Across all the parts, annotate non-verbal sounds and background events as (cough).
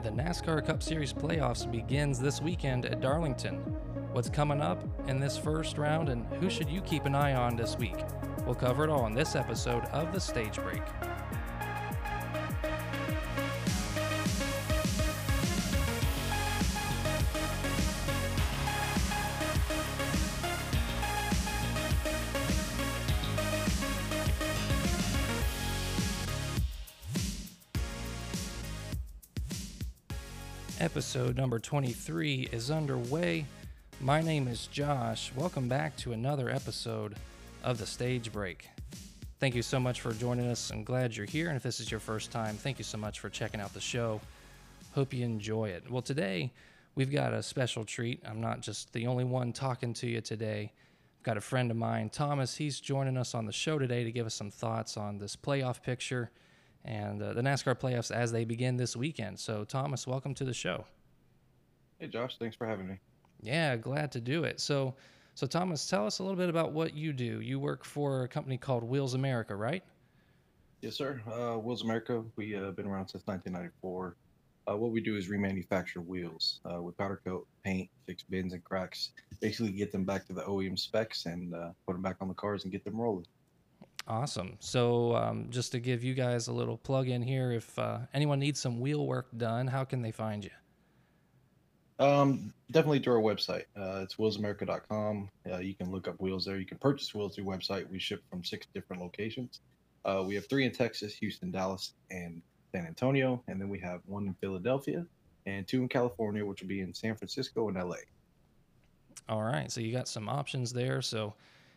The NASCAR Cup Series playoffs begins this weekend at Darlington. What's coming up in this first round and who should you keep an eye on this week? We'll cover it all in this episode of The Stage Break. Number 23 is underway. My name is Josh. Welcome back to another episode of The Stage Break. Thank you so much for joining us. I'm glad you're here. And if this is your first time, thank you so much for checking out the show. Hope you enjoy it. Well, today we've got a special treat. I'm not just the only one talking to you today. I've got a friend of mine, Thomas. He's joining us on the show today to give us some thoughts on this playoff picture and uh, the NASCAR playoffs as they begin this weekend. So, Thomas, welcome to the show. Hey, Josh. Thanks for having me. Yeah, glad to do it. So, so Thomas, tell us a little bit about what you do. You work for a company called Wheels America, right? Yes, sir. Uh, Wheels America. We have uh, been around since 1994. Uh, what we do is remanufacture wheels. Uh, we powder coat, paint, fix bends and cracks, basically get them back to the OEM specs and uh, put them back on the cars and get them rolling. Awesome. So, um, just to give you guys a little plug in here, if uh, anyone needs some wheel work done, how can they find you? Um, definitely through our website. Uh, it's wheelsamerica.com. Uh, you can look up wheels there. You can purchase wheels through website. We ship from six different locations. Uh, we have three in Texas, Houston, Dallas, and San Antonio, and then we have one in Philadelphia and two in California, which will be in San Francisco and LA. All right, so you got some options there. So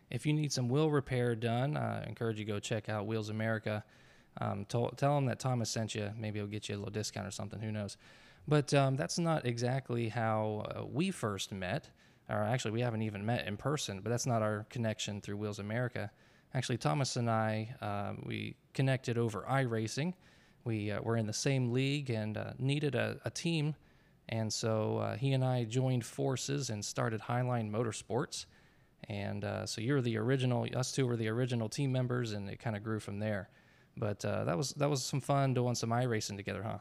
if you need some wheel repair done, I encourage you to go check out Wheels America. Um, tell, tell them that Thomas sent you. Maybe he'll get you a little discount or something. Who knows? But um, that's not exactly how uh, we first met. Or actually, we haven't even met in person, but that's not our connection through Wheels America. Actually, Thomas and I, uh, we connected over iRacing. We uh, were in the same league and uh, needed a, a, team. And so uh, he and I joined forces and started Highline Motorsports. And uh, so you're the original. Us two were the original team members, and it kind of grew from there. But that was that was some fun doing some iRacing together, huh?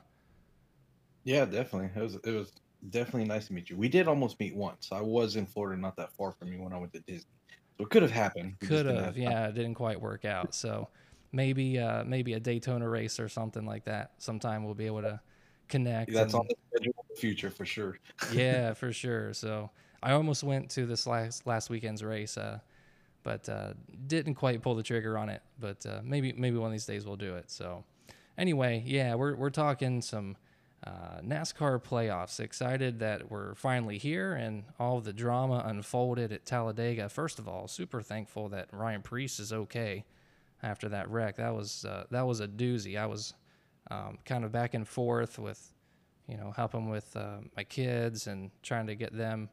Yeah, definitely. It was it was definitely nice to meet you. We did almost meet once. I was in Florida, not that far from you, when I went to Disney. So it could have happened. could have, yeah. It didn't quite work out. So maybe uh, maybe a Daytona race or something like that. Sometime we'll be able to connect. That's and, on the the future for sure. (laughs) yeah, for sure. So I almost went to this last last weekend's race, uh, but uh, didn't quite pull the trigger on it. But uh, maybe maybe one of these days we'll do it. So anyway, yeah, we're we're talking some uh, NASCAR playoffs. Excited that we're finally here and all the drama unfolded at Talladega. First of all, super thankful that Ryan Preece is okay after that wreck. That was uh, that was a doozy. I was um, kind of back and forth with you know helping with uh, my kids and trying to get them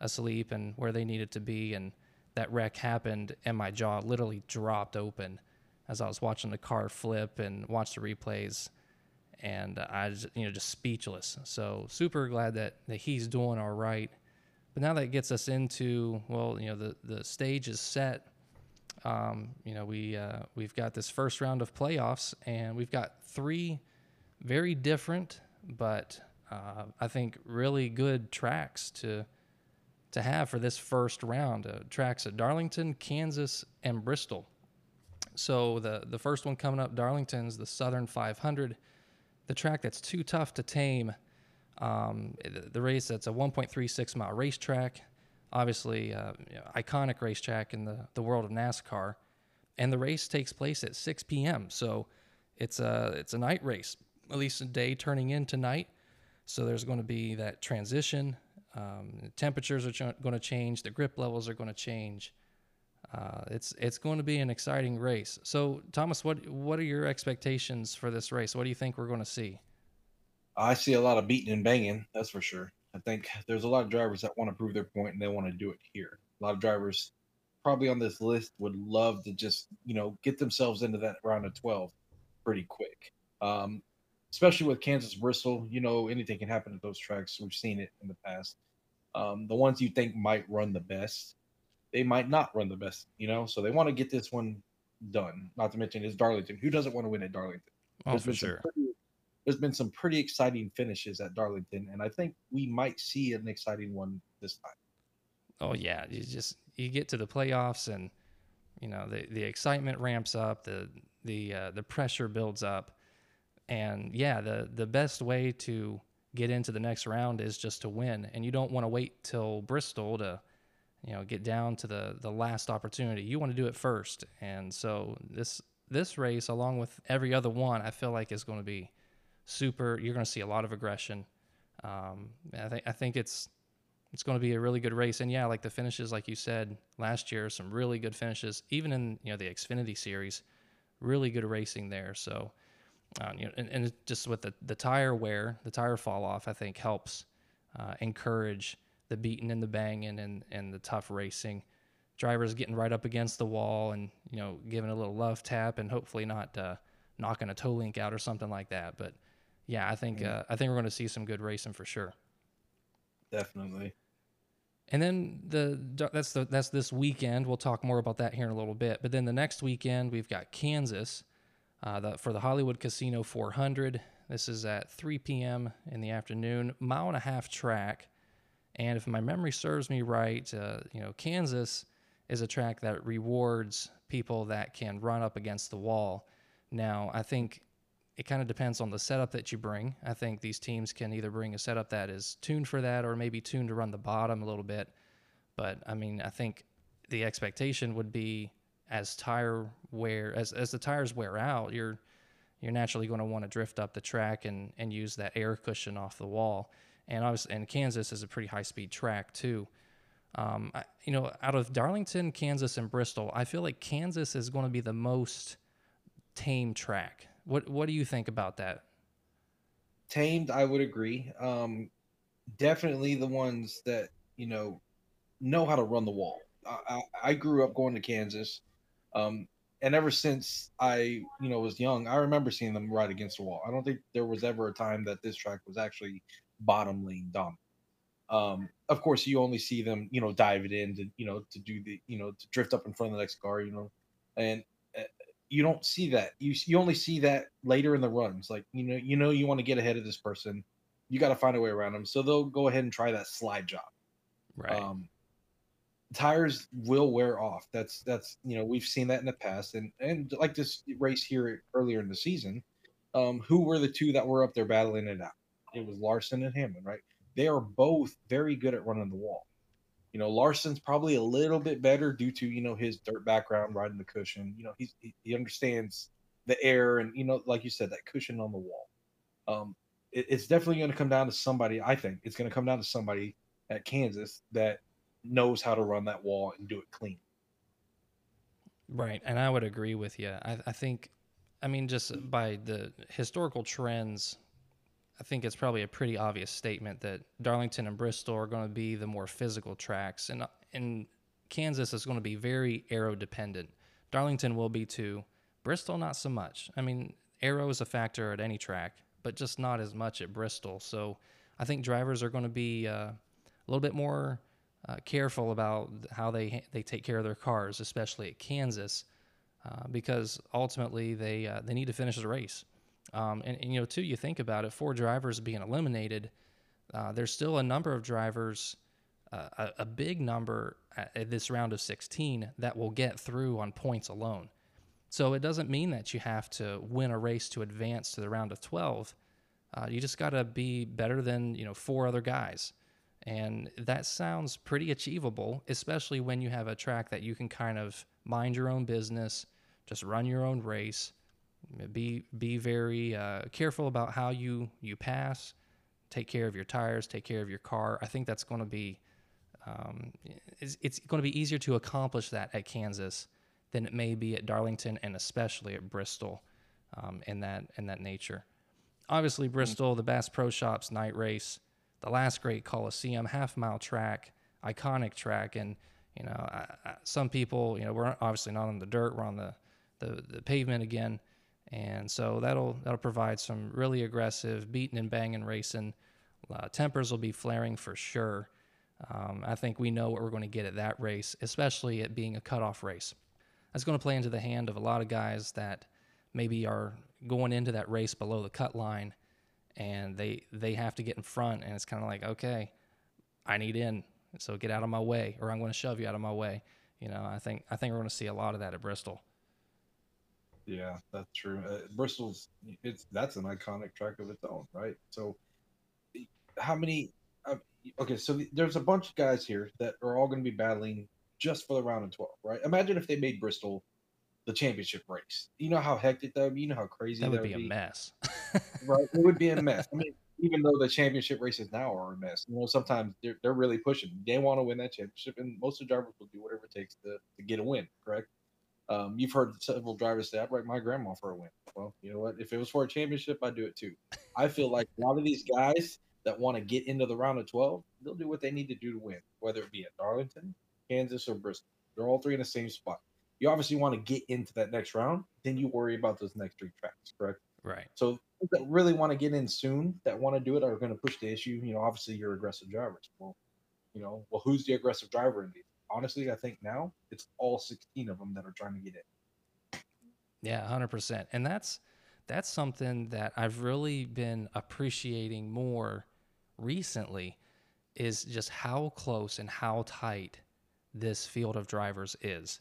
asleep and where they needed to be. And that wreck happened, and my jaw literally dropped open as I was watching the car flip and watch the replays. And I just, you know, just speechless. So super glad that, that he's doing all right. But now that gets us into, well, you know, the, the stage is set. Um, you know, we, uh, we've got this first round of playoffs, and we've got three very different, but uh, I think really good tracks to to have for this first round. Uh, tracks at Darlington, Kansas, and Bristol. So the the first one coming up, Darlington's the Southern 500, the track that's too tough to tame. Um, the, the, race that's a 1.36 mile racetrack, obviously uh, you know, iconic racetrack in the the world of NASCAR, and the race takes place at 6 p.m. So it's a it's a night race, at least a day turning into night. So there's going to be that transition um, temperatures are ch- going to change. The grip levels are going to change. Uh, it's it's going to be an exciting race. So, Thomas, what what are your expectations for this race? What do you think we're going to see? I see a lot of beating and banging. That's for sure. I think there's a lot of drivers that want to prove their point and they want to do it here. A lot of drivers probably on this list would love to just you know get themselves into that round of 12 pretty quick. Um, especially with Kansas Bristol, you know, anything can happen at those tracks. We've seen it in the past. Um, the ones you think might run the best, they might not run the best, you know. So they want to get this one done. Not to mention it's Darlington. Who doesn't want to win at Darlington? Oh, There's for sure. Pretty, there's been some pretty exciting finishes at Darlington, and I think we might see an exciting one this time. Oh yeah, you just you get to the playoffs and you know the the excitement ramps up, the the uh, the pressure builds up, and yeah, the the best way to get into the next round is just to win, and you don't want to wait till Bristol to you know get down to the the last opportunity. You want to do it first, and so this this race, along with every other one, I feel like is going to be super. You're going to see a lot of aggression. Um, I think I think it's it's going to be a really good race. And yeah, like the finishes, like you said last year, some really good finishes, even in you know the Xfinity series, really good racing there. So, uh, you know, and, and just with the the tire wear, the tire fall off, I think helps uh, encourage the beating and the banging and and the tough racing. Drivers getting right up against the wall and you know giving a little love tap and hopefully not uh, knocking a toe link out or something like that. But yeah, I think uh, I think we're going to see some good racing for sure. Definitely. And then the that's the that's this weekend. We'll talk more about that here in a little bit. But then the next weekend we've got Kansas uh, the, for the Hollywood Casino 400. This is at 3 p.m. in the afternoon, mile and a half track. And if my memory serves me right, uh, you know Kansas is a track that rewards people that can run up against the wall. Now I think it kind of depends on the setup that you bring. I think these teams can either bring a setup that is tuned for that or maybe tuned to run the bottom a little bit. But I mean, I think the expectation would be as tire wear as as the tires wear out, you're you're naturally going to want to drift up the track and and use that air cushion off the wall. And obviously, and Kansas is a pretty high speed track too. Um, I, you know, out of Darlington, Kansas, and Bristol, I feel like Kansas is going to be the most tame track. What What do you think about that? Tamed, I would agree. Um, definitely the ones that you know know how to run the wall. I, I, I grew up going to Kansas, um, and ever since I you know was young, I remember seeing them ride against the wall. I don't think there was ever a time that this track was actually bottom lane dominant. Um, of course, you only see them, you know, dive it in to, you know, to do the, you know, to drift up in front of the next car, you know, and uh, you don't see that. You you only see that later in the runs. Like you know, you know, you want to get ahead of this person, you got to find a way around them. So they'll go ahead and try that slide job. Right. Um, tires will wear off. That's that's you know we've seen that in the past, and and like this race here earlier in the season, um, who were the two that were up there battling it out? It was Larson and Hamlin, right? They are both very good at running the wall. You know, Larson's probably a little bit better due to you know his dirt background, riding the cushion. You know, he's, he he understands the air and you know, like you said, that cushion on the wall. Um, it, it's definitely going to come down to somebody. I think it's going to come down to somebody at Kansas that knows how to run that wall and do it clean. Right, and I would agree with you. I, I think, I mean, just by the historical trends I think it's probably a pretty obvious statement that Darlington and Bristol are going to be the more physical tracks, and and Kansas is going to be very aero dependent. Darlington will be too. Bristol not so much. I mean, aero is a factor at any track, but just not as much at Bristol. So I think drivers are going to be uh, a little bit more uh, careful about how they they take care of their cars, especially at Kansas, uh, because ultimately they uh, they need to finish the race. Um, and, and, you know, too, you think about it, four drivers being eliminated, uh, there's still a number of drivers, uh, a, a, big number at, at, this round of 16 that will get through on points alone. So it doesn't mean that you have to win a race to advance to the round of 12. Uh, you just got to be better than you know four other guys, and that sounds pretty achievable, especially when you have a track that you can kind of mind your own business, just run your own race be be very uh, careful about how you you pass. Take care of your tires. Take care of your car. I think that's going to be um, it's, it's going to be easier to accomplish that at Kansas than it may be at Darlington and especially at Bristol um, in that in that nature. Obviously, mm-hmm. Bristol, the Bass Pro Shops night race, the last great Coliseum half mile track, iconic track, and you know I, I, some people you know we're obviously not on the dirt, we're on the the, the pavement again and so that'll that'll provide some really aggressive beating and banging racing. Uh, tempers will be flaring for sure. Um, I think we know what we're going to get at that race, especially it being a cutoff race. That's going to play into the hand of a lot of guys that maybe are going into that race below the cut line and they they have to get in front, and it's kind of like, okay, I need in, so get out of my way, or I'm going to shove you out of my way. You know, I think I think we're going to see a lot of that at Bristol. Yeah, that's true. Uh, Bristol's it's that's an iconic track of its own, right? So, how many? Uh, okay, so there's a bunch of guys here that are all going to be battling just for the round of twelve, right? Imagine if they made Bristol the championship race. You know how hectic that would be. You know how crazy that would, that be, would a mess. (laughs) right? It would be a mess. I mean, even though the championship races now are a mess, you know, sometimes they're, they're really pushing. They want to win that championship, and most of the drivers will do whatever it takes to, to get a win. Correct? Um, you've heard several drivers say, "I'd wreck my grandma for a win." Well, you know what? If it was for a championship, I'd do it too. I feel like a lot of these guys that want to get into the round of twelve, they'll do what they need to do to win, whether it be at Darlington, Kansas, or Bristol. They're all three in the same spot. You obviously want to get into that next round, then you worry about those next three tracks, correct? Right. So that really want to get in soon, that want to do it, are going to push the issue. You know, obviously you're aggressive drivers. Well, you know, well, who's the aggressive driver in these? Honestly, I think now it's all 16 of them that are trying to get in. Yeah, 100%. And that's that's something that I've really been appreciating more recently is just how close and how tight this field of drivers is.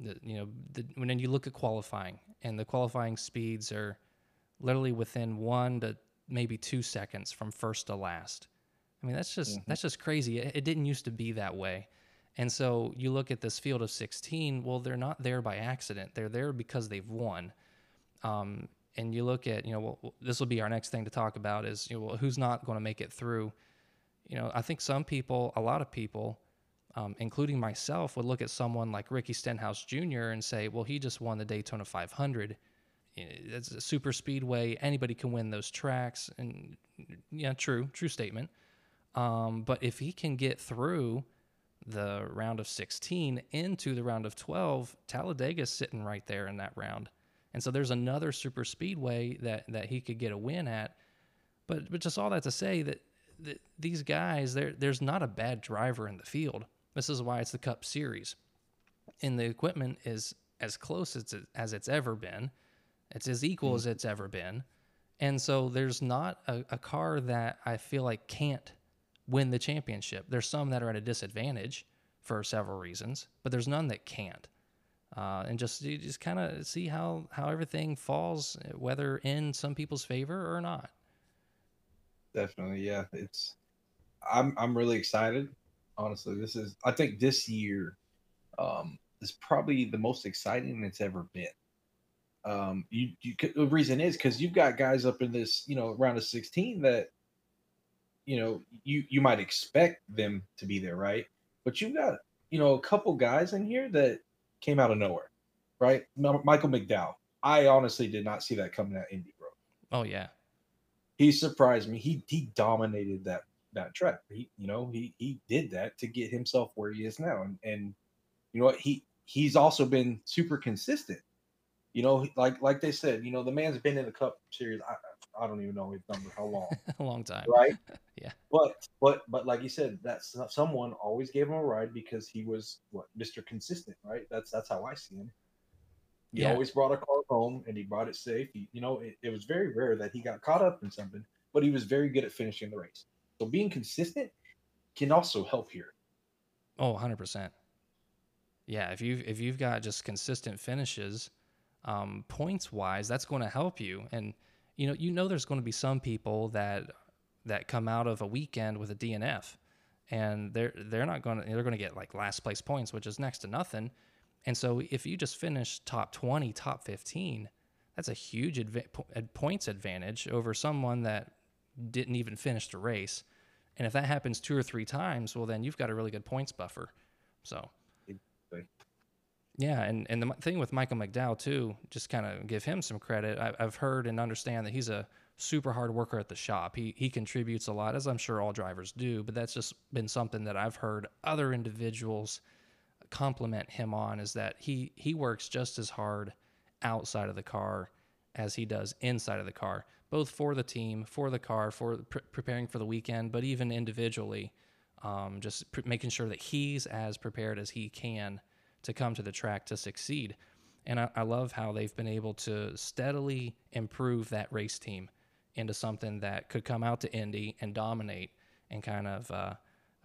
The, you know, the, when you look at qualifying and the qualifying speeds are literally within one to maybe two seconds from first to last. I mean, that's just mm-hmm. that's just crazy. It, it, didn't used to be that way. And so you look at this field of 16, well, they're not there by accident. They're there because they've won. Um, and you look at, you know, well, this will be our next thing to talk about is, you know, well, who's not going to make it through? You know, I think some people, a lot of people, um, including myself, would look at someone like Ricky Stenhouse Jr. and say, well, he just won the Daytona 500. It's a super speedway. Anybody can win those tracks. And yeah, true, true statement. Um, but if he can get through the round of 16 into the round of 12, Talladega's sitting right there in that round. And so there's another super speedway that, that he could get a win at. But, but just all that to say that, that these guys, there's not a bad driver in the field. This is why it's the Cup Series. And the equipment is as close as, it, as it's ever been. It's as equal mm. as it's ever been. And so there's not a, a car that I feel like can't win the championship. There's some that are at a disadvantage for several reasons, but there's none that can't. Uh, and just you just kind of see how how everything falls, whether in some people's favor or not. Definitely, yeah. It's I'm I'm really excited. Honestly, this is I think this year um, is probably the most exciting it's ever been. Um, you, you the reason is because you've got guys up in this you know round of 16 that you know, you you might expect them to be there, right? But you've got you know a couple guys in here that came out of nowhere, right? Michael McDowell. I honestly did not see that coming at Indy, bro. Oh yeah, he surprised me. He he dominated that that track. He you know he he did that to get himself where he is now, and and you know what he he's also been super consistent. You know, like like they said, you know, the man's been in the Cup Series. I, I don't even know his number. How long? (laughs) a long time, right? (laughs) yeah. But but but like you said, that's someone always gave him a ride because he was what Mister Consistent, right? That's that's how I see him. He yeah. always brought a car home and he brought it safe. He, you know, it, it was very rare that he got caught up in something, but he was very good at finishing the race. So being consistent can also help here. Oh, 100%. Yeah, if you've if you've got just consistent finishes, um, points wise, that's going to help you. And you know, you know, there's going to be some people that that come out of a weekend with a DNF, and they're they're not going to they're going to get like last place points, which is next to nothing. And so if you just finish top 20, top 15, that's a huge points advantage over someone that didn't even finish the race. And if that happens two or three times, well, then you've got a really good points buffer. So yeah, and, and the thing with Michael McDowell too, just kind of give him some credit. I, have heard and understand that he's a super hard worker at the shop. He he contributes a lot, as I'm sure all drivers do. But that's just been something that I've heard other individuals compliment him on is that he he works just as hard outside of the car as he does inside of the car, both for the team, for the car, for pre- preparing for the weekend, but even individually, um, just making sure that he's as prepared as he can to come to the track to succeed. And I, I love how they've been able to steadily improve that race team into something that could come out to Indy and dominate and kind of uh,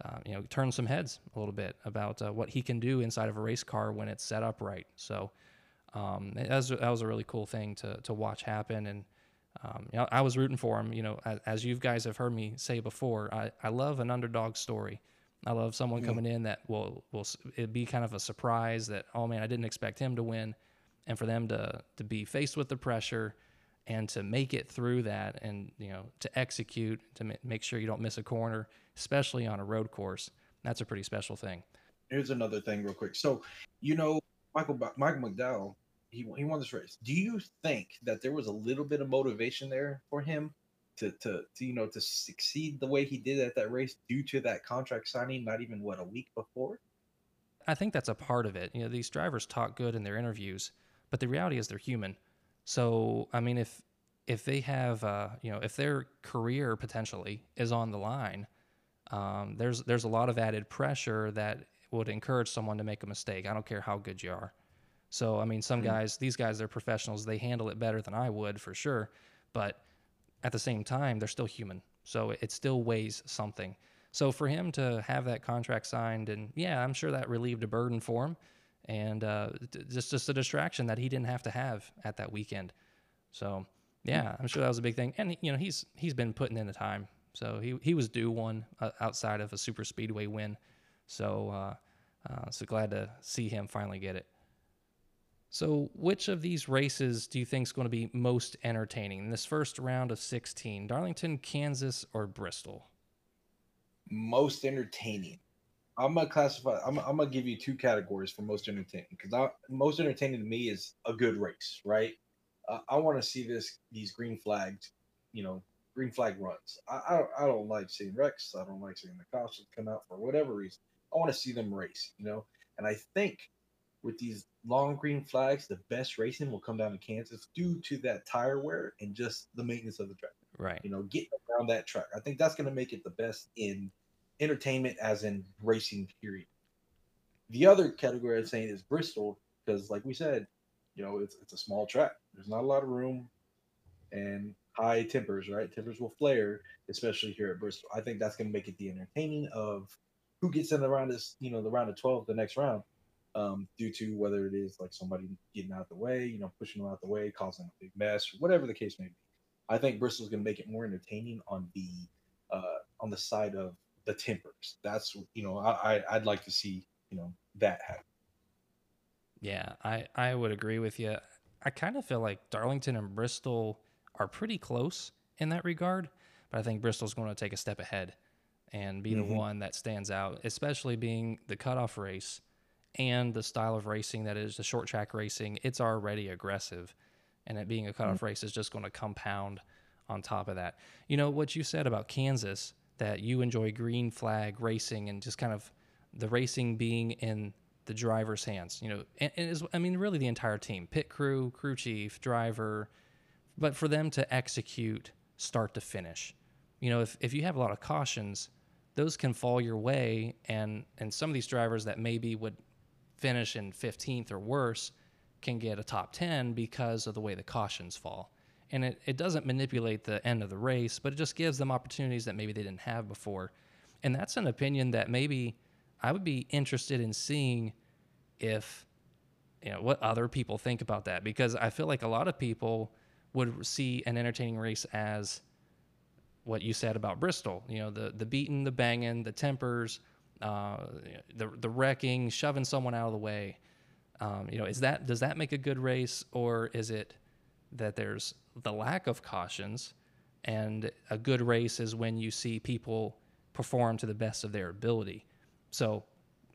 uh, you know turn some heads a little bit about uh, what he can do inside of a race car when it's set up right. So um, that, was, that was a really cool thing to to watch happen and. Um, you know, I was rooting for him. You know, as, as, you guys have heard me say before, I, I love an underdog story. I love someone coming in that will will it be kind of a surprise that oh man, I didn't expect him to win, and for them to to be faced with the pressure and to make it through that and you know to execute to make sure you don't miss a corner especially on a road course that's a pretty special thing. Here's another thing real quick. So you know michael michael mcdowell he, he won this race. Do you think that there was a little bit of motivation there for him to, to, to you know to succeed the way he did at that race due to that contract signing not even what a week before i think that's a part of it you know these drivers talk good in their interviews but the reality is they're human so I mean, if if they have, uh, you know, if their career potentially is on the line, um, there's there's a lot of added pressure that would encourage someone to make a mistake. I don't care how good you are. So I mean, some mm-hmm. guys, these guys, they're professionals. They handle it better than I would for sure. But at the same time, they're still human. So it still weighs something. So for him to have that contract signed, and yeah, I'm sure that relieved a burden for him and uh, just just a distraction that he didn't have to have at that weekend. So yeah, I'm sure that was a big thing. And you know, he's he's been putting in the time, so he he was due one uh, outside of a super speedway win. So uh, uh, so glad to see him finally get it. So, which of these races do you think is going to be most entertaining in this first round of 16? Darlington, Kansas, or Bristol? Most entertaining. I'm gonna classify. I'm, I'm gonna give you two categories for most entertaining because most entertaining to me is a good race, right? Uh, I want to see this these green flags, you know, green flag runs. I, I I don't like seeing wrecks. I don't like seeing the cops come out for whatever reason. I want to see them race, you know. And I think with these long green flags, the best racing will come down to Kansas due to that tire wear and just the maintenance of the track. Right. You know, getting around that track. I think that's going to make it the best in entertainment as in racing period. The other category I'm saying is Bristol because, like we said, you know it's it's a small track. There's not a lot of room, and high tempers. Right, tempers will flare, especially here at Bristol. I think that's going to make it the entertaining of who gets in the round is you know the round of twelve, the next round, um, due to whether it is like somebody getting out of the way, you know, pushing them out the way, causing a big mess, whatever the case may be. I think Bristol's going to make it more entertaining on the uh, on the side of the tempers. That's you know I I'd like to see you know that happen. Yeah, I I would agree with you. I kind of feel like Darlington and Bristol are pretty close in that regard, but I think Bristol's going to take a step ahead and be mm-hmm. the one that stands out, especially being the cutoff race and the style of racing that is the short track racing. It's already aggressive, and it being a cutoff mm-hmm. race is just going to compound on top of that. You know what you said about Kansas that you enjoy green flag racing and just kind of the racing being in the driver's hands. You know, and, and is, I mean, really the entire team, pit crew, crew chief, driver, but for them to execute start to finish. You know, if, if you have a lot of cautions, those can fall your way, and and some of these drivers that maybe would finish in 15th or worse can get a top 10 because of the way the cautions fall and it, it doesn't manipulate the end of the race, but it just gives them opportunities that maybe they didn't have before. And that's an opinion that maybe I would be interested in seeing if you know what other people think about that because I feel like a lot of people would see an entertaining race as what you said about Bristol. You know, the the beating, the banging, the tempers, uh, the the wrecking, shoving someone out of the way. Um, you know, is that does that make a good race, or is it that there's the lack of cautions, and a good race is when you see people perform to the best of their ability. So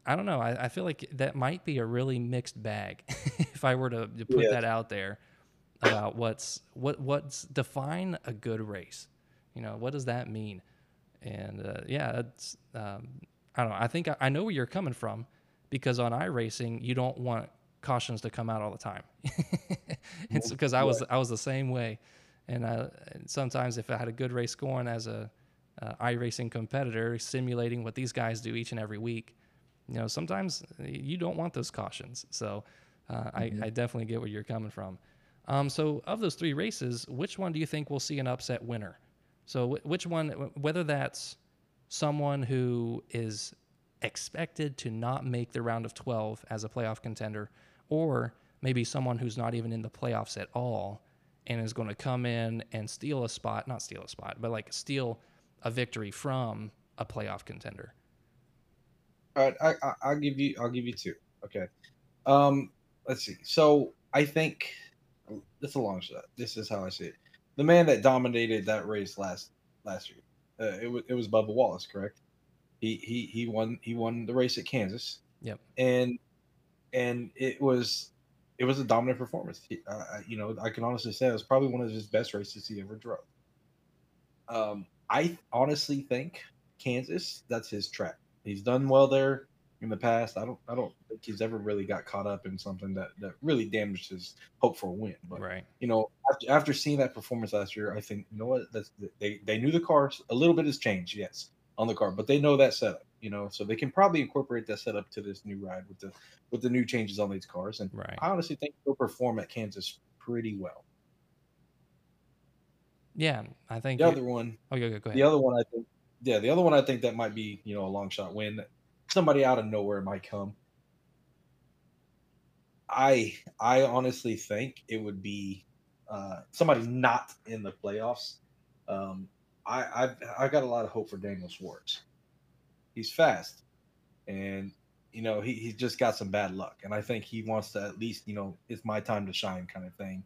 I don't know. I, I feel like that might be a really mixed bag (laughs) if I were to, to put yeah. that out there about what's what what's define a good race. You know, what does that mean? And uh, yeah, it's um, I don't know. I think I, I know where you're coming from because on iRacing you don't want cautions to come out all the time. (laughs) it's because I was I was the same way, and I, sometimes if I had a good race going as a uh, iRacing competitor, simulating what these guys do each and every week, you know, sometimes you don't want those cautions. So uh, mm-hmm. I, I, definitely get where you're coming from. Um, so, of those three races, which one do you think we'll see an upset winner? So, wh- which one, whether that's someone who is expected to not make the round of 12 as a playoff contender, or maybe someone who's not even in the playoffs at all and is going to come in and steal a spot, not steal a spot, but like steal a victory from a playoff contender. All right, I, I I'll give you I'll give you two. Okay. Um, let's see. So I think it's a long shot. This is how I see it. The man that dominated that race last last year, uh, it was it was Bubba Wallace, correct? He he he won he won the race at Kansas. Yep. And and it was it was a dominant performance. He, uh, you know, I can honestly say it was probably one of his best races he ever drove. Um, I honestly think Kansas that's his track. He's done well there in the past. I don't I don't think he's ever really got caught up in something that that really damaged his hope for a win. But Right. you know, after, after seeing that performance last year, I think you know what that's they they knew the cars a little bit has changed, yes, on the car, but they know that setup. You know, so they can probably incorporate that setup to this new ride with the with the new changes on these cars. And Right. I honestly think he'll perform at Kansas pretty well. Yeah. I think. The other one, oh, go, go, go ahead. the other one, I think, yeah, the other one, I think that might be you know a long shot win. Somebody out of nowhere might come. I I honestly think it would be uh, somebody not in the playoffs. Um, I I've I've got a lot of hope for Daniel Suarez. He's fast, and you know he he's just got some bad luck, and I think he wants to at least you know it's my time to shine kind of thing.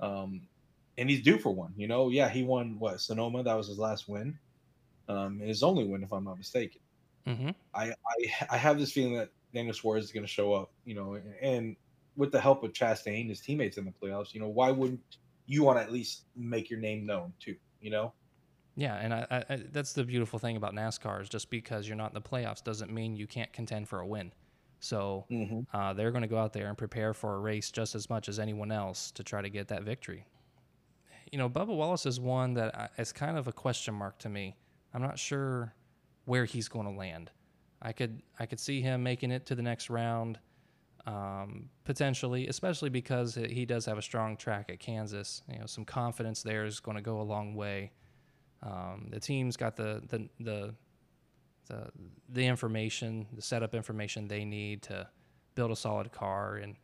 Um, and he's due for one. You know, yeah, he won what Sonoma. That was his last win, um, and his only win, if I'm not mistaken. Hmm I, I (laughs) I have this feeling that Daniel Suarez is going to show up, you know, and with the help of Chastain, his teammates in the playoffs, you know, why wouldn't you want to at least make your name known too? You know, Yeah, and I, I, I, that's the beautiful thing about NASCAR is just because you're not in the playoffs doesn't mean you can't contend for a win. So mm-hmm. uh, they're going to go out there and prepare for a race just as much as anyone else to try to get that victory. You know, Bubba Wallace is one that I, is kind of a question mark to me. I'm not sure where he's going to land. I could I could see him making it to the next round, um, potentially, especially because he does have a strong track at Kansas. You know, some confidence there is going to go a long way. Um, the team's got the, the the the the information, the setup information they need to build a solid car, and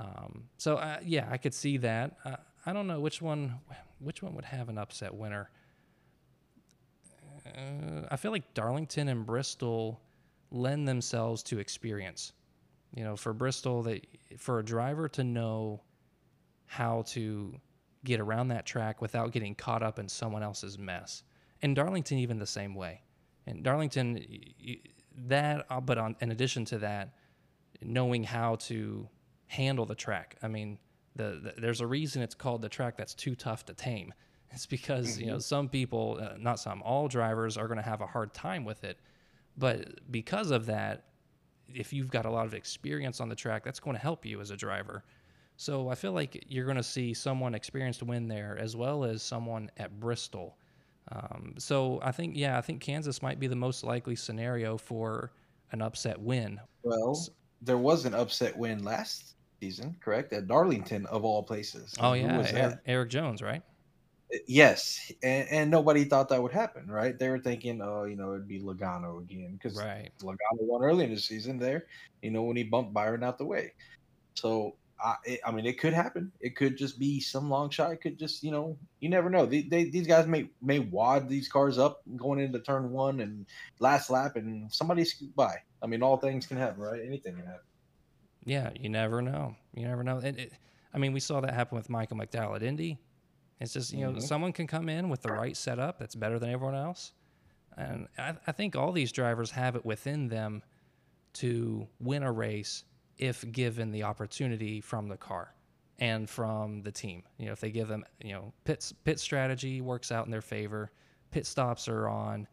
um, so uh, yeah, I could see that. Uh, I don't know which one which one would have an upset winner. Uh, I feel like Darlington and Bristol lend themselves to experience. You know, for Bristol, that for a driver to know how to get around that track without getting caught up in someone else's mess. And Darlington, even the same way. And Darlington, that, uh, but on, in addition to that, knowing how to handle the track. I mean, the, the there's a reason it's called the track that's too tough to tame. It's because you know some people, uh, not some, all drivers are going to have a hard time with it. But because of that, if you've got a lot of experience on the track, that's going to help you as a driver. So I feel like you're going to see someone experienced win there as well as someone at Bristol. Um, so I think, yeah, I think Kansas might be the most likely scenario for an upset win. well, there was an upset win last season, correct? At Darlington, of all places. Oh yeah, was Erik. Erik Jones, right? Yes, and, and nobody thought that would happen, right? They were thinking, oh, you know, it'd be Logano again because Right. Logano won early in the season there, you know, when he bumped Byron out the way. So, I, it, I mean, it could happen. It could just be some long shot. It could just, you know, you never know. They, they, these guys may may wad these cars up going into turn one and last lap, and somebody scoot by. I mean, all things can happen, right? Anything can happen. Yeah, you never know. You never know. It, it, I mean, we saw that happen with Michael McDowell at Indy. It's just, you know, Mhm. someone can come in with the right setup that's better than everyone else. And I, I think all these drivers have it within them to win a race if given the opportunity from the car and from the team. You know, if they give them, you know, pit, pit strategy works out in their favor, pit stops are on,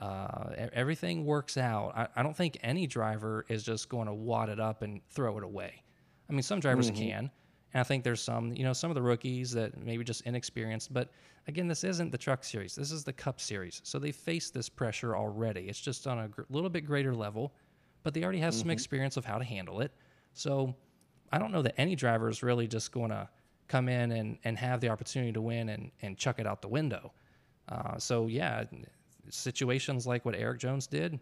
uh, everything works out. I, I don't think any driver is just going to wad it up and throw it away. I mean, some drivers Mhm. can. And I think there's some, you know, some of the rookies that maybe just inexperienced. But again, this isn't the truck series. This is the cup series. So they face this pressure already. It's just on a gr- little bit greater level, but they already have some Mhm. experience of how to handle it. So I don't know that any driver is really just going to come in and, and have the opportunity to win and, and chuck it out the window. Uh, so, yeah, situations like what Erik Jones did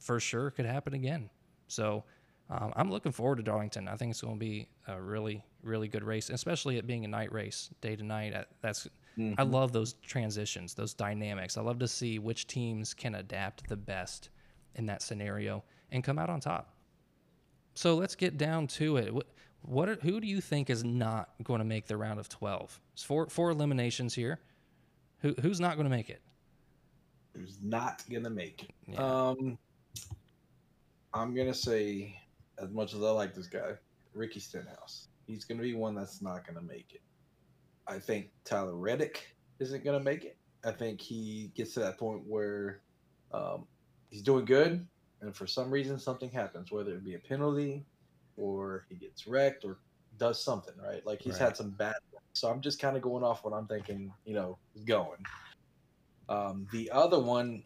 for sure could happen again. So, um, I'm looking forward to Darlington. I think it's going to be a really, really good race, especially it being a night race, day to night. That's mm-hmm. I love those transitions, those dynamics. I love to see which teams can adapt the best in that scenario and come out on top. So let's get down to it. What, what are, who do you think is not going to make the round of 12? It's four four eliminations here. Who who's not going to make it? Who's not going to make it? Yeah. Um I'm going to say as much as I like this guy, Ricky Stenhouse. He's going to be one that's not going to make it. I think Tyler Reddick isn't going to make it. I think he gets to that point where um, he's doing good, and for some reason something happens, whether it be a penalty or he gets wrecked or does something, right? Like he's right. had some bad. So I'm just kind of going off what I'm thinking, you know, is going. Um, the other one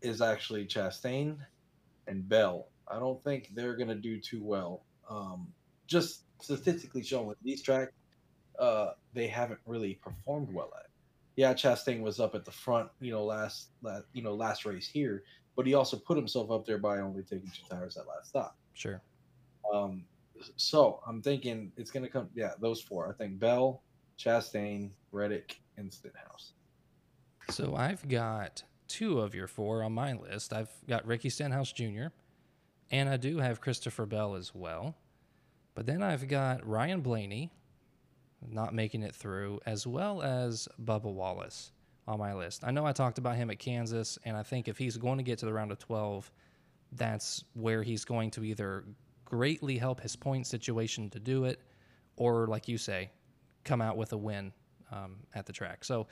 is actually Chastain and Bell. I don't think they're going to do too well. Um, just statistically showing with these tracks, uh, they haven't really performed well at. Yeah, Chastain was up at the front, you know, last, last you know last race here, but he also put himself up there by only taking two tires at last stop. Sure. Um, so I'm thinking it's going to come. Yeah, those four. I think Bell, Chastain, Reddick, and Stenhouse. So I've got two of your four on my list. I've got Ricky Stenhouse Jr. And I do have Christopher Bell as well. But then I've got Ryan Blaney not making it through, as well as Bubba Wallace on my list. I know I talked about him at Kansas, and I think if he's going to get to the round of 12, that's where he's going to either greatly help his point situation to do it, or, like you say, come out with a win um, at the track. So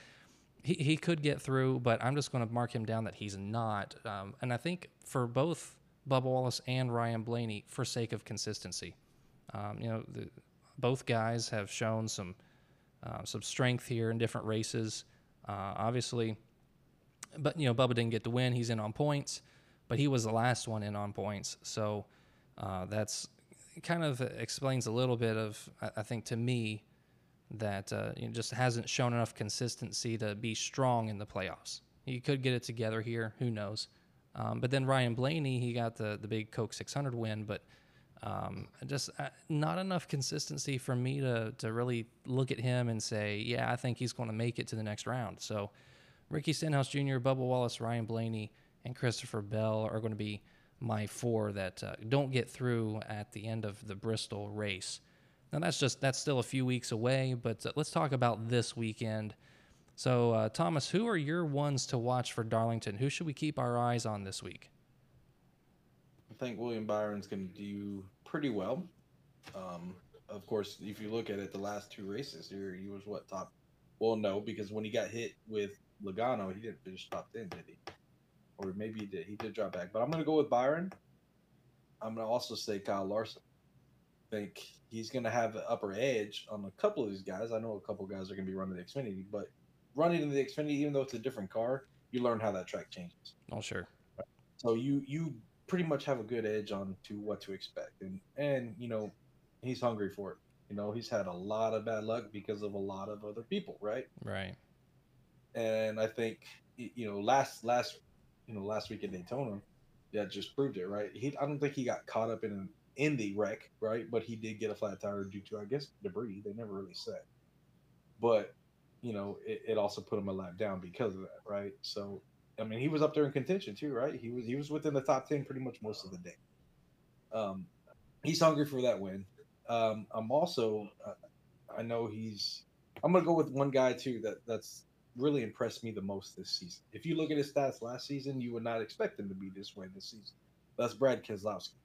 he, he could get through, but I'm just going to mark him down that he's not. Um, and I think for both Bubba Wallace and Ryan Blaney for sake of consistency. Um, you know, the, both guys have shown some uh, some strength here in different races. Uh, obviously, but you know, Bubba didn't get the win. He's in on points, but he was the last one in on points. So uh, that's kind of explains a little bit of, I, think, to me, that uh, you know, just hasn't shown enough consistency to be strong in the playoffs. He could get it together here. Who knows? Um, but then Ryan Blaney, he got the the big Coke 600 win, but um, just uh, not enough consistency for me to to really look at him and say, yeah, I think he's going to make it to the next round. So Ricky Stenhouse Jr., Bubba Wallace, Ryan Blaney, and Christopher Bell are going to be my four that uh, don't get through at the end of the Bristol race. Now that's just that's still a few weeks away, but uh, let's talk about this weekend. So, uh, Thomas, who are your ones to watch for Darlington? Who should we keep our eyes on this week? I think William Byron's going to do pretty well. Um, of course, if you look at it, the last two races here, he was what top? Well, no, because when he got hit with Logano, he didn't finish top ten, did he? Or maybe he did. He did drop back. But I'm going to go with Byron. I'm going to also say Kyle Larson. I think he's going to have an upper edge on a couple of these guys. I know a couple of guys are going to be running the Xfinity, but running in the Xfinity, even though it's a different car, you learn how that track changes. Oh, sure. So you you pretty much have a good edge on to what to expect, and and you know he's hungry for it. You know he's had a lot of bad luck because of a lot of other people, right? Right. And I think you know last last you know last week in Daytona, that just proved it, right? He I don't think he got caught up in an in the wreck, right? But he did get a flat tire due to I guess debris. They never really said, but you know, it, it also put him a lap down because of that, right? So, I mean, he was up there in contention too, right? He was he was within the top ten pretty much most of the day. Um, he's hungry for that win. Um, I'm also, uh, I know he's. I'm gonna go with one guy too that that's really impressed me the most this season. If you look at his stats last season, you would not expect him to be this way this season. That's Brad Keselowski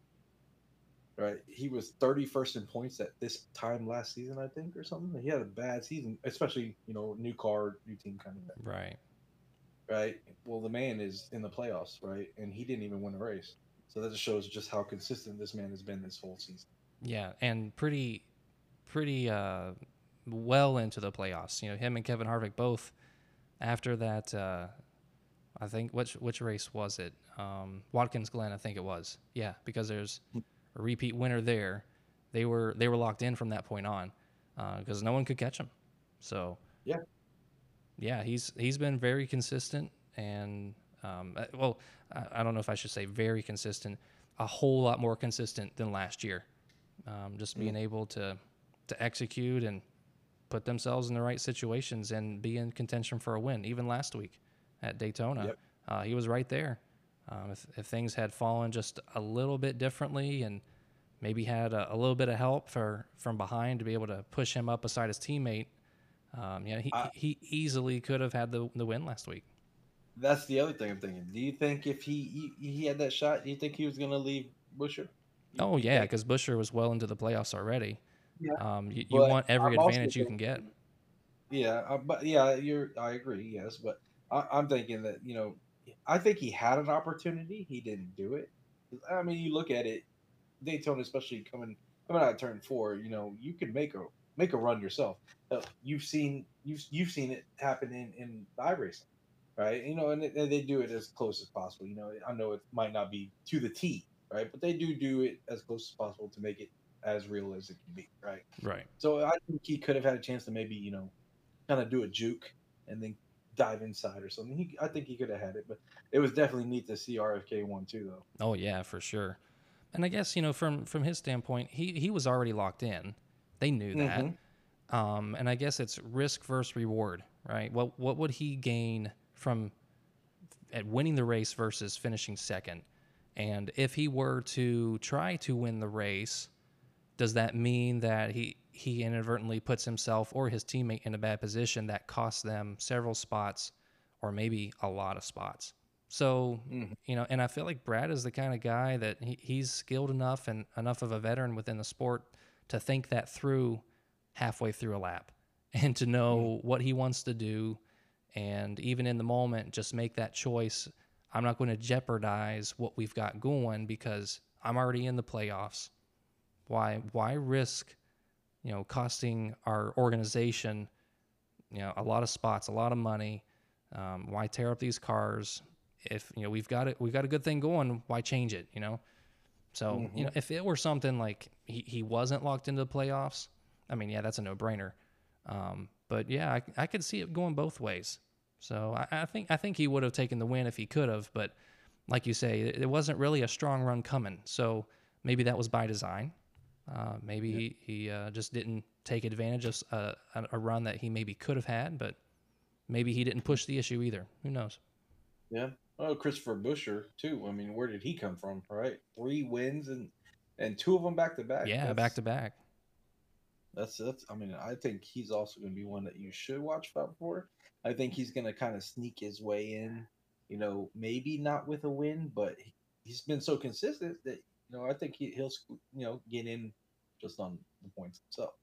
right? He was 31st in points at this time last season, I think, or something. He had a bad season, especially, you know, new car, new team kind of thing. Right. Right. Well, the man is in the playoffs, right? And he didn't even win a race. So that just shows just how consistent this man has been this whole season. Yeah. And pretty, pretty, uh, well into the playoffs. You know, him and Kevin Harvick both after that, uh, I think which which race was it? Um, Watkins Glen, I think it was. Yeah, because there's a repeat winner there. They were they were locked in from that point on. because uh, no one could catch him. So yeah, yeah, he's he's been very consistent and um, uh, well, I, I, don't know if I should say very consistent, a whole lot more consistent than last year. Um, just being mm. able to to execute and put themselves in the right situations and be in contention for a win. Even last week at Daytona, yep. uh, he was right there. Um, if, if things had fallen just a little bit differently and maybe had a, a, little bit of help for from behind to be able to push him up beside his teammate, um, yeah, he, uh, he easily could have had the, the win last week. That's the other thing I'm thinking. Do you think if he he, he had that shot, do you think he was going to leave Buescher? oh yeah, because Buescher was well into the playoffs already. Yeah. Um, you, you want every I'm advantage you can get. Yeah, uh, but yeah, you're. I agree. Yes, but I, I'm thinking that you know, I think he had an opportunity. He didn't do it. I mean, you look at it, Daytona, especially coming coming out of turn four. You know, you can make a make a run yourself. Uh, you've seen you've you've seen it happen in in iRacing, right? You know, and, and they do it as close as possible. You know, I know it might not be to the T, right? But they do do it as close as possible to make it as real as it can be, right? Right. So I think he could have had a chance to maybe you know, kind of do a juke and then dive inside or something. He, I think he could have had it, but it was definitely neat to see RFK one too, though. Oh yeah, for sure. And I guess you know from from his standpoint, he he was already locked in. They knew that. Mm-hmm. Um, and I guess it's risk versus reward, right? What what would he gain from at winning the race versus finishing second? And if he were to try to win the race, does that mean that he he inadvertently puts himself or his teammate in a bad position that costs them several spots or maybe a lot of spots? So, mm-hmm. you know, and I feel like Brad is the kind of guy that he, he's skilled enough and enough of a veteran within the sport to think that through halfway through a lap (laughs) and to know mm-hmm. what he wants to do. And even in the moment, just make that choice. I'm not going to jeopardize what we've got going because I'm already in the playoffs. Why, why risk, you know, costing our organization, you know, a lot of spots, a lot of money? Um, why tear up these cars? If you know we've got it, we've got a good thing going. Why change it? You know, so mm-hmm. you know, if it were something like he, he wasn't locked into the playoffs, I mean, yeah, that's a no brainer. Um, but yeah, I, I could see it going both ways. So I, I think I think he would have taken the win if he could have. But like you say, it, it, wasn't really a strong run coming. So maybe that was by design. Uh, maybe yeah. he, he uh, just didn't take advantage of uh, a, a run that he maybe could have had, but maybe he didn't push the issue either. Who knows? Yeah. Oh, Christopher Buescher too. I mean, where did he come from? Right, three wins and and two of them back to back. Yeah, back to back. That's that's. I mean, I think he's also going to be one that you should watch out for. I think he's going to kind of sneak his way in. You know, maybe not with a win, but he's been so consistent that you know I think he, he'll you know get in just on the points himself.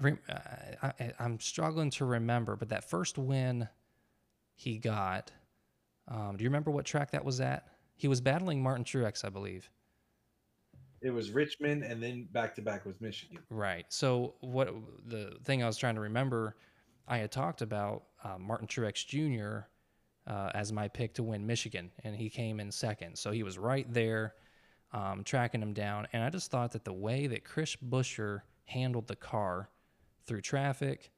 I, am struggling to remember, but that first win he got um, do you remember what track that was at? He was battling Martin Truex, I believe. It was Richmond, and then back to back was Michigan. Right. So what the thing I was trying to remember, I had talked about uh, Martin Truex Jr. Uh, as my pick to win Michigan, and he came in second. So he was right there, um, tracking him down. And I just thought that the way that Chris Buescher handled the car through traffic,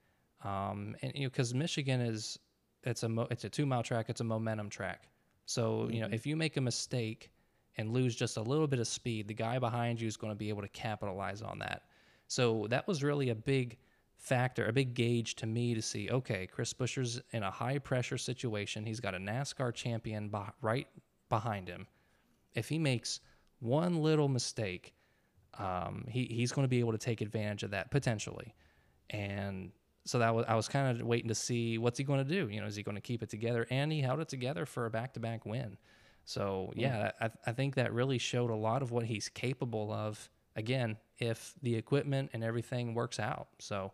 um, and you know, because Michigan is it's a mo- it's a two mile track. It's a momentum track. So mm-hmm. you know mm-hmm. if you make a mistake and lose just a little bit of speed, the guy behind you is going to be able to capitalize on that. So that was really a big factor, a big gauge to me to see. Okay, Chris Buescher's in a high pressure situation. He's got a NASCAR champion be- right behind him. If he makes one little mistake, um, he, he's going to be able to take advantage of that potentially. And so that was I was kind of waiting to see what's he going to do. You know, is he going to keep it together? And he held it together for a back-to-back win. So hmm. yeah, I, I think that really showed a lot of what he's capable of. Again, if the equipment and everything works out. So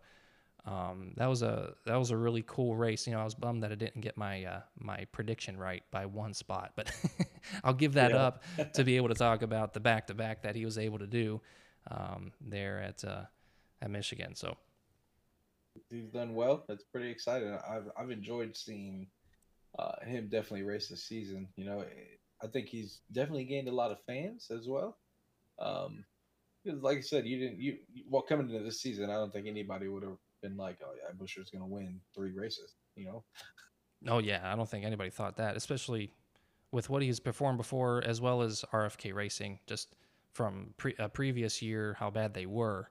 um, that was a that was a really cool race. You know, I was bummed that I didn't get my uh, my prediction right by one spot, but (laughs) I'll give that yeah. up to be able to talk about the back to back that he was able to do um, there at uh, at Michigan. So he's done well. That's pretty exciting. I've I've enjoyed seeing uh, him definitely race this season. You know, I think he's definitely gained a lot of fans as well. Um, like I said, you didn't you well coming into this season, I don't think anybody would have been like, "Oh yeah, Buescher's going to win three races." You know? Oh yeah, I don't think anybody thought that, especially with what he's performed before, as well as RFK Racing, just from pre- a previous year, how bad they were,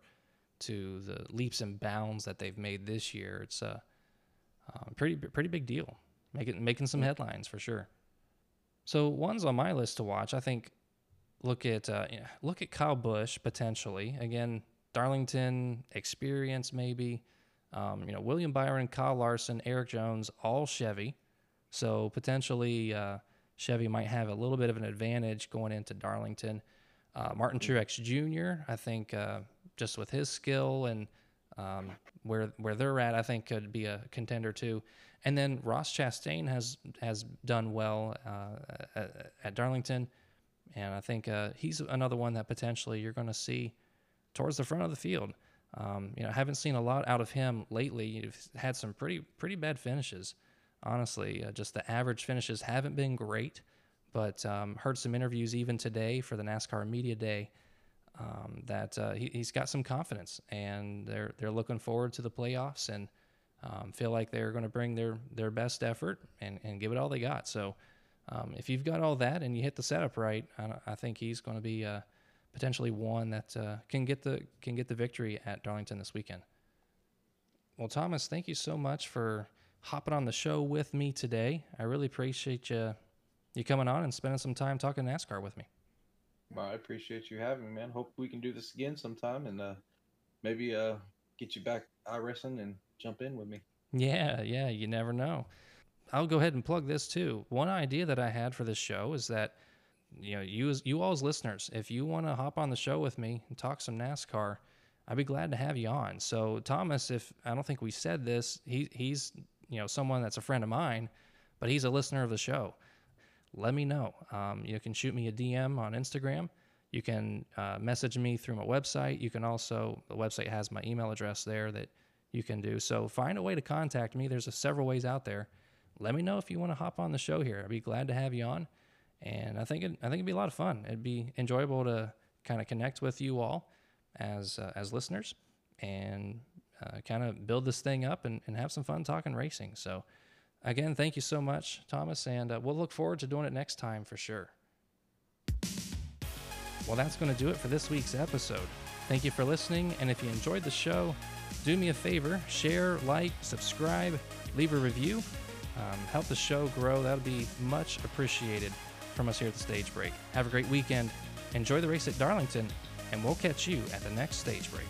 to the leaps and bounds that they've made this year. It's a uh, pretty pretty big deal, making making some headlines for sure. So one's on my list to watch. I think look at uh, look at Kyle Busch potentially again. Darlington experience maybe. Um, you know William Byron, Kyle Larson, Erik Jones, all Chevy. So potentially uh, Chevy might have a little bit of an advantage going into Darlington. Uh, Martin Truex Jr. I think uh, just with his skill and um, where where they're at, I think could be a contender too. And then Ross Chastain has has done well uh, at, at, Darlington, and I think uh, he's another one that potentially you're going to see towards the front of the field. Um, you know, I haven't seen a lot out of him lately. You've had some pretty pretty bad finishes, honestly. Uh, just the average finishes haven't been great. But um, heard some interviews even today for the NASCAR Media Day um, that uh, he, has got some confidence, and they're they're looking forward to the playoffs and um, feel like they're going to bring their their best effort and, and give it all they got. So um, if you've got all that and you hit the setup right, I, I think he's going to be uh, potentially one that uh, can get the can get the victory at Darlington this weekend. Well, Thomas, thank you so much for hopping on the show with me today. I really appreciate you you coming on and spending some time talking NASCAR with me. Well, I appreciate you having me, man. Hope we can do this again sometime and uh, maybe uh, get you back iRacing and jump in with me. Yeah, yeah, you never know. I'll go ahead and plug this too. One idea that I had for this show is that you know, you as you all as listeners, if you want to hop on the show with me and talk some NASCAR, I'd be glad to have you on. So Thomas, if I don't think we said this, he he's you know someone that's a friend of mine, but he's a listener of the show let me know. Um, you can shoot me a DM on Instagram. You can uh, message me through my website. You can also, the website has my email address there that you can do. So find a way to contact me. There's several ways out there. Let me know if you want to hop on the show here. I'd be glad to have you on. And I think it, I think it'd be a lot of fun. It'd be enjoyable to kind of connect with you all as uh, as listeners and uh, kind of build this thing up and, and have some fun talking racing. So Again, thank you so much, Thomas, and uh, we'll look forward to doing it next time for sure. Well, that's going to do it for this week's episode. Thank you for listening, and if you enjoyed the show, do me a favor share, like, subscribe, leave a review. Um, help the show grow. That would be much appreciated from us here at the Stage Break. Have a great weekend. Enjoy the race at Darlington, and we'll catch you at the next Stage Break.